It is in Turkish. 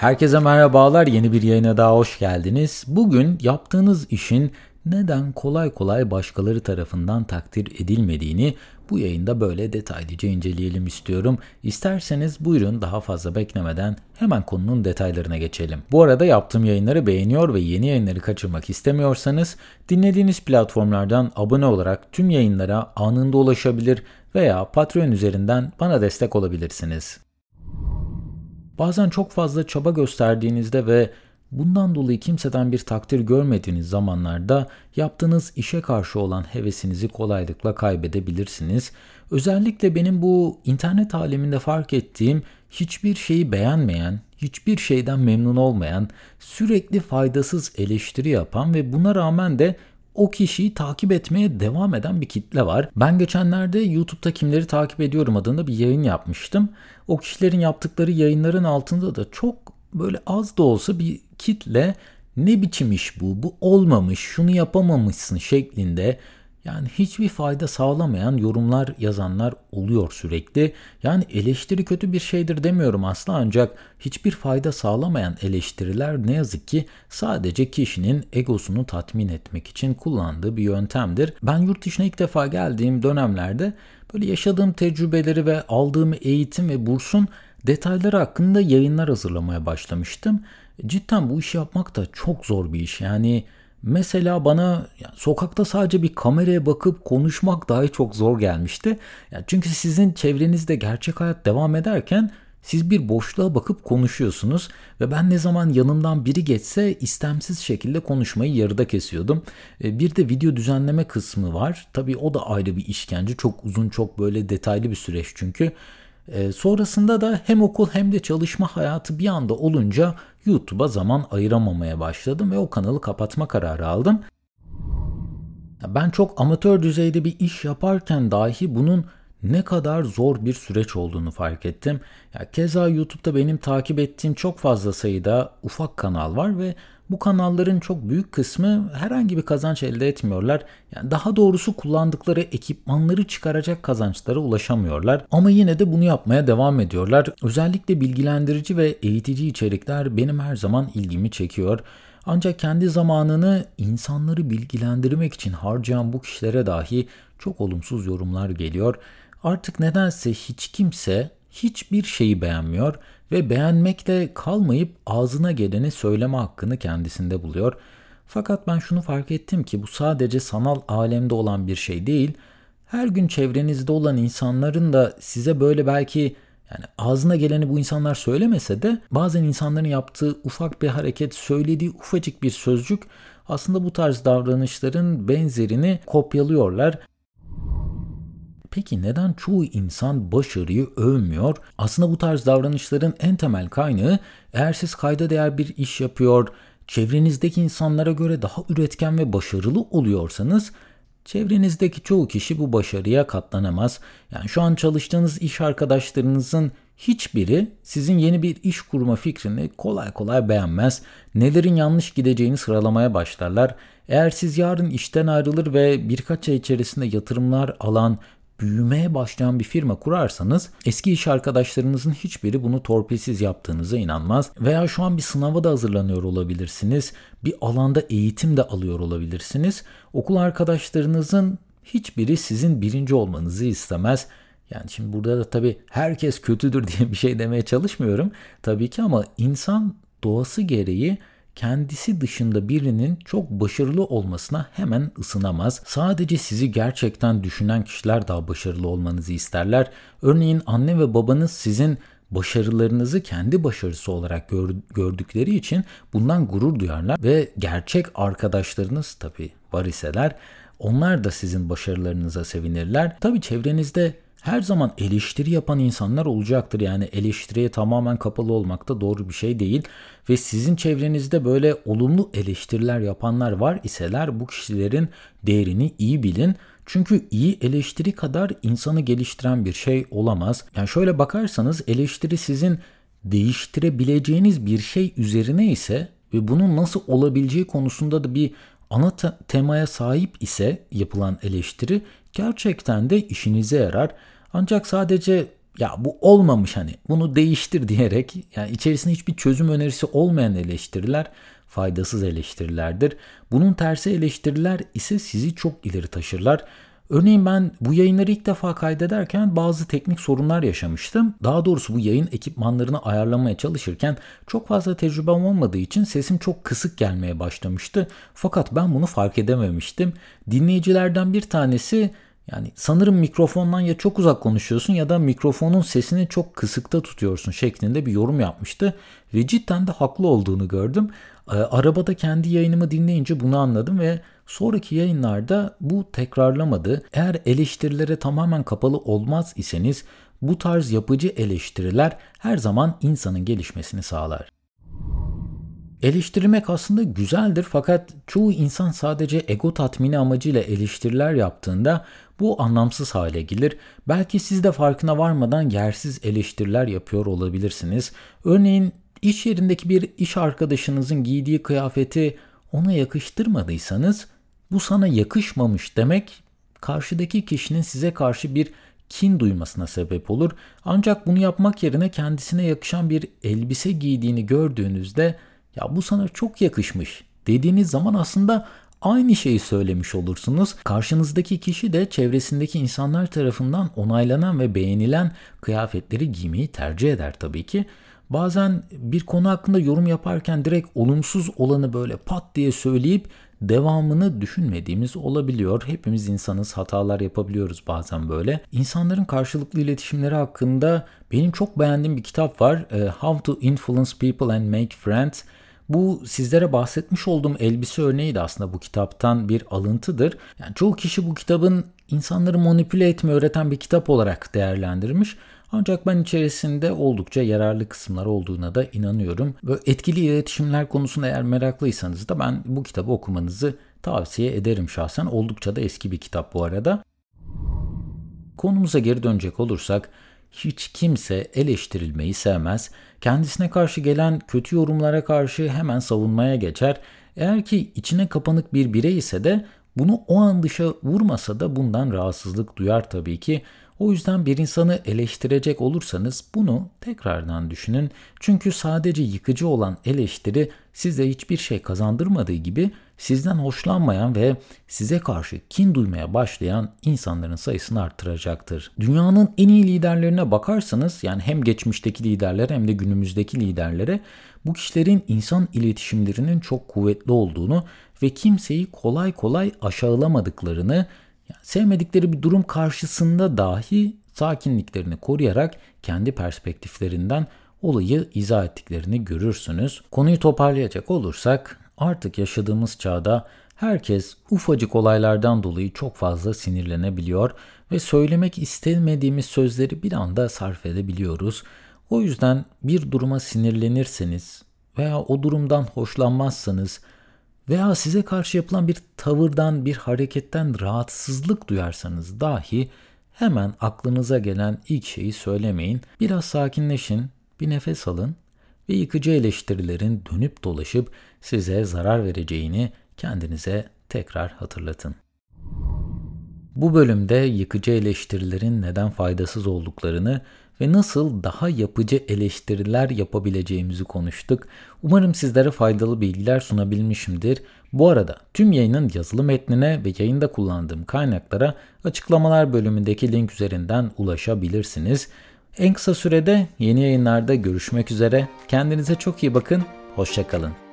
Herkese merhabalar. Yeni bir yayına daha hoş geldiniz. Bugün yaptığınız işin neden kolay kolay başkaları tarafından takdir edilmediğini bu yayında böyle detaylıca inceleyelim istiyorum. İsterseniz buyurun daha fazla beklemeden hemen konunun detaylarına geçelim. Bu arada yaptığım yayınları beğeniyor ve yeni yayınları kaçırmak istemiyorsanız dinlediğiniz platformlardan abone olarak tüm yayınlara anında ulaşabilir veya Patreon üzerinden bana destek olabilirsiniz. Bazen çok fazla çaba gösterdiğinizde ve bundan dolayı kimseden bir takdir görmediğiniz zamanlarda yaptığınız işe karşı olan hevesinizi kolaylıkla kaybedebilirsiniz. Özellikle benim bu internet aleminde fark ettiğim hiçbir şeyi beğenmeyen, hiçbir şeyden memnun olmayan, sürekli faydasız eleştiri yapan ve buna rağmen de o kişiyi takip etmeye devam eden bir kitle var. Ben geçenlerde YouTube'da kimleri takip ediyorum adında bir yayın yapmıştım. O kişilerin yaptıkları yayınların altında da çok böyle az da olsa bir kitle ne biçim iş bu, bu olmamış, şunu yapamamışsın şeklinde yani hiçbir fayda sağlamayan yorumlar yazanlar oluyor sürekli. Yani eleştiri kötü bir şeydir demiyorum asla ancak hiçbir fayda sağlamayan eleştiriler ne yazık ki sadece kişinin egosunu tatmin etmek için kullandığı bir yöntemdir. Ben yurt dışına ilk defa geldiğim dönemlerde böyle yaşadığım tecrübeleri ve aldığım eğitim ve bursun detayları hakkında yayınlar hazırlamaya başlamıştım. Cidden bu işi yapmak da çok zor bir iş. Yani Mesela bana yani sokakta sadece bir kameraya bakıp konuşmak dahi çok zor gelmişti. Yani çünkü sizin çevrenizde gerçek hayat devam ederken siz bir boşluğa bakıp konuşuyorsunuz ve ben ne zaman yanımdan biri geçse istemsiz şekilde konuşmayı yarıda kesiyordum. E, bir de video düzenleme kısmı var. Tabii o da ayrı bir işkence. Çok uzun, çok böyle detaylı bir süreç çünkü. E, sonrasında da hem okul hem de çalışma hayatı bir anda olunca YouTube'a zaman ayıramamaya başladım ve o kanalı kapatma kararı aldım. Ben çok amatör düzeyde bir iş yaparken dahi bunun ne kadar zor bir süreç olduğunu fark ettim. Ya keza YouTube'da benim takip ettiğim çok fazla sayıda ufak kanal var ve bu kanalların çok büyük kısmı herhangi bir kazanç elde etmiyorlar. Yani daha doğrusu kullandıkları ekipmanları çıkaracak kazançlara ulaşamıyorlar. Ama yine de bunu yapmaya devam ediyorlar. Özellikle bilgilendirici ve eğitici içerikler benim her zaman ilgimi çekiyor. Ancak kendi zamanını insanları bilgilendirmek için harcayan bu kişilere dahi çok olumsuz yorumlar geliyor. Artık nedense hiç kimse hiçbir şeyi beğenmiyor ve beğenmekle kalmayıp ağzına geleni söyleme hakkını kendisinde buluyor. Fakat ben şunu fark ettim ki bu sadece sanal alemde olan bir şey değil. Her gün çevrenizde olan insanların da size böyle belki yani ağzına geleni bu insanlar söylemese de bazen insanların yaptığı ufak bir hareket, söylediği ufacık bir sözcük aslında bu tarz davranışların benzerini kopyalıyorlar Peki neden çoğu insan başarıyı övmüyor? Aslında bu tarz davranışların en temel kaynağı eğer siz kayda değer bir iş yapıyor, çevrenizdeki insanlara göre daha üretken ve başarılı oluyorsanız çevrenizdeki çoğu kişi bu başarıya katlanamaz. Yani şu an çalıştığınız iş arkadaşlarınızın hiçbiri sizin yeni bir iş kurma fikrini kolay kolay beğenmez. Nelerin yanlış gideceğini sıralamaya başlarlar. Eğer siz yarın işten ayrılır ve birkaç ay içerisinde yatırımlar alan büyümeye başlayan bir firma kurarsanız eski iş arkadaşlarınızın hiçbiri bunu torpilsiz yaptığınıza inanmaz. Veya şu an bir sınava da hazırlanıyor olabilirsiniz. Bir alanda eğitim de alıyor olabilirsiniz. Okul arkadaşlarınızın hiçbiri sizin birinci olmanızı istemez. Yani şimdi burada da tabii herkes kötüdür diye bir şey demeye çalışmıyorum. Tabii ki ama insan doğası gereği kendisi dışında birinin çok başarılı olmasına hemen ısınamaz. Sadece sizi gerçekten düşünen kişiler daha başarılı olmanızı isterler. Örneğin anne ve babanız sizin başarılarınızı kendi başarısı olarak gör, gördükleri için bundan gurur duyarlar ve gerçek arkadaşlarınız tabii var iseler onlar da sizin başarılarınıza sevinirler. Tabii çevrenizde her zaman eleştiri yapan insanlar olacaktır. Yani eleştiriye tamamen kapalı olmak da doğru bir şey değil. Ve sizin çevrenizde böyle olumlu eleştiriler yapanlar var iseler bu kişilerin değerini iyi bilin. Çünkü iyi eleştiri kadar insanı geliştiren bir şey olamaz. Yani şöyle bakarsanız eleştiri sizin değiştirebileceğiniz bir şey üzerine ise ve bunun nasıl olabileceği konusunda da bir ana temaya sahip ise yapılan eleştiri gerçekten de işinize yarar. Ancak sadece ya bu olmamış hani bunu değiştir diyerek yani içerisinde hiçbir çözüm önerisi olmayan eleştiriler faydasız eleştirilerdir. Bunun tersi eleştiriler ise sizi çok ileri taşırlar. Örneğin ben bu yayınları ilk defa kaydederken bazı teknik sorunlar yaşamıştım. Daha doğrusu bu yayın ekipmanlarını ayarlamaya çalışırken çok fazla tecrübem olmadığı için sesim çok kısık gelmeye başlamıştı. Fakat ben bunu fark edememiştim. Dinleyicilerden bir tanesi yani sanırım mikrofondan ya çok uzak konuşuyorsun ya da mikrofonun sesini çok kısıkta tutuyorsun şeklinde bir yorum yapmıştı. Ve cidden de haklı olduğunu gördüm. Ee, arabada kendi yayınımı dinleyince bunu anladım ve sonraki yayınlarda bu tekrarlamadı. Eğer eleştirilere tamamen kapalı olmaz iseniz bu tarz yapıcı eleştiriler her zaman insanın gelişmesini sağlar. Eleştirmek aslında güzeldir fakat çoğu insan sadece ego tatmini amacıyla eleştiriler yaptığında bu anlamsız hale gelir. Belki siz de farkına varmadan yersiz eleştiriler yapıyor olabilirsiniz. Örneğin iş yerindeki bir iş arkadaşınızın giydiği kıyafeti ona yakıştırmadıysanız bu sana yakışmamış demek karşıdaki kişinin size karşı bir kin duymasına sebep olur. Ancak bunu yapmak yerine kendisine yakışan bir elbise giydiğini gördüğünüzde ya bu sana çok yakışmış dediğiniz zaman aslında aynı şeyi söylemiş olursunuz. Karşınızdaki kişi de çevresindeki insanlar tarafından onaylanan ve beğenilen kıyafetleri giymeyi tercih eder tabii ki. Bazen bir konu hakkında yorum yaparken direkt olumsuz olanı böyle pat diye söyleyip devamını düşünmediğimiz olabiliyor. Hepimiz insanız, hatalar yapabiliyoruz bazen böyle. İnsanların karşılıklı iletişimleri hakkında benim çok beğendiğim bir kitap var. Ee, How to Influence People and Make Friends. Bu sizlere bahsetmiş olduğum elbise örneği de aslında bu kitaptan bir alıntıdır. Yani çoğu kişi bu kitabın insanları manipüle etme öğreten bir kitap olarak değerlendirmiş. Ancak ben içerisinde oldukça yararlı kısımlar olduğuna da inanıyorum. Ve etkili iletişimler konusunda eğer meraklıysanız da ben bu kitabı okumanızı tavsiye ederim şahsen. Oldukça da eski bir kitap bu arada. Konumuza geri dönecek olursak hiç kimse eleştirilmeyi sevmez. Kendisine karşı gelen kötü yorumlara karşı hemen savunmaya geçer. Eğer ki içine kapanık bir birey ise de bunu o an dışa vurmasa da bundan rahatsızlık duyar tabii ki. O yüzden bir insanı eleştirecek olursanız bunu tekrardan düşünün. Çünkü sadece yıkıcı olan eleştiri size hiçbir şey kazandırmadığı gibi sizden hoşlanmayan ve size karşı kin duymaya başlayan insanların sayısını arttıracaktır. Dünyanın en iyi liderlerine bakarsanız yani hem geçmişteki liderlere hem de günümüzdeki liderlere bu kişilerin insan iletişimlerinin çok kuvvetli olduğunu ve kimseyi kolay kolay aşağılamadıklarını yani sevmedikleri bir durum karşısında dahi sakinliklerini koruyarak kendi perspektiflerinden olayı izah ettiklerini görürsünüz. Konuyu toparlayacak olursak artık yaşadığımız çağda herkes ufacık olaylardan dolayı çok fazla sinirlenebiliyor ve söylemek istemediğimiz sözleri bir anda sarf edebiliyoruz. O yüzden bir duruma sinirlenirseniz veya o durumdan hoşlanmazsanız veya size karşı yapılan bir tavırdan, bir hareketten rahatsızlık duyarsanız dahi hemen aklınıza gelen ilk şeyi söylemeyin. Biraz sakinleşin, bir nefes alın ve yıkıcı eleştirilerin dönüp dolaşıp size zarar vereceğini kendinize tekrar hatırlatın. Bu bölümde yıkıcı eleştirilerin neden faydasız olduklarını ve nasıl daha yapıcı eleştiriler yapabileceğimizi konuştuk. Umarım sizlere faydalı bilgiler sunabilmişimdir. Bu arada tüm yayının yazılı metnine ve yayında kullandığım kaynaklara açıklamalar bölümündeki link üzerinden ulaşabilirsiniz. En kısa sürede yeni yayınlarda görüşmek üzere. Kendinize çok iyi bakın. Hoşçakalın.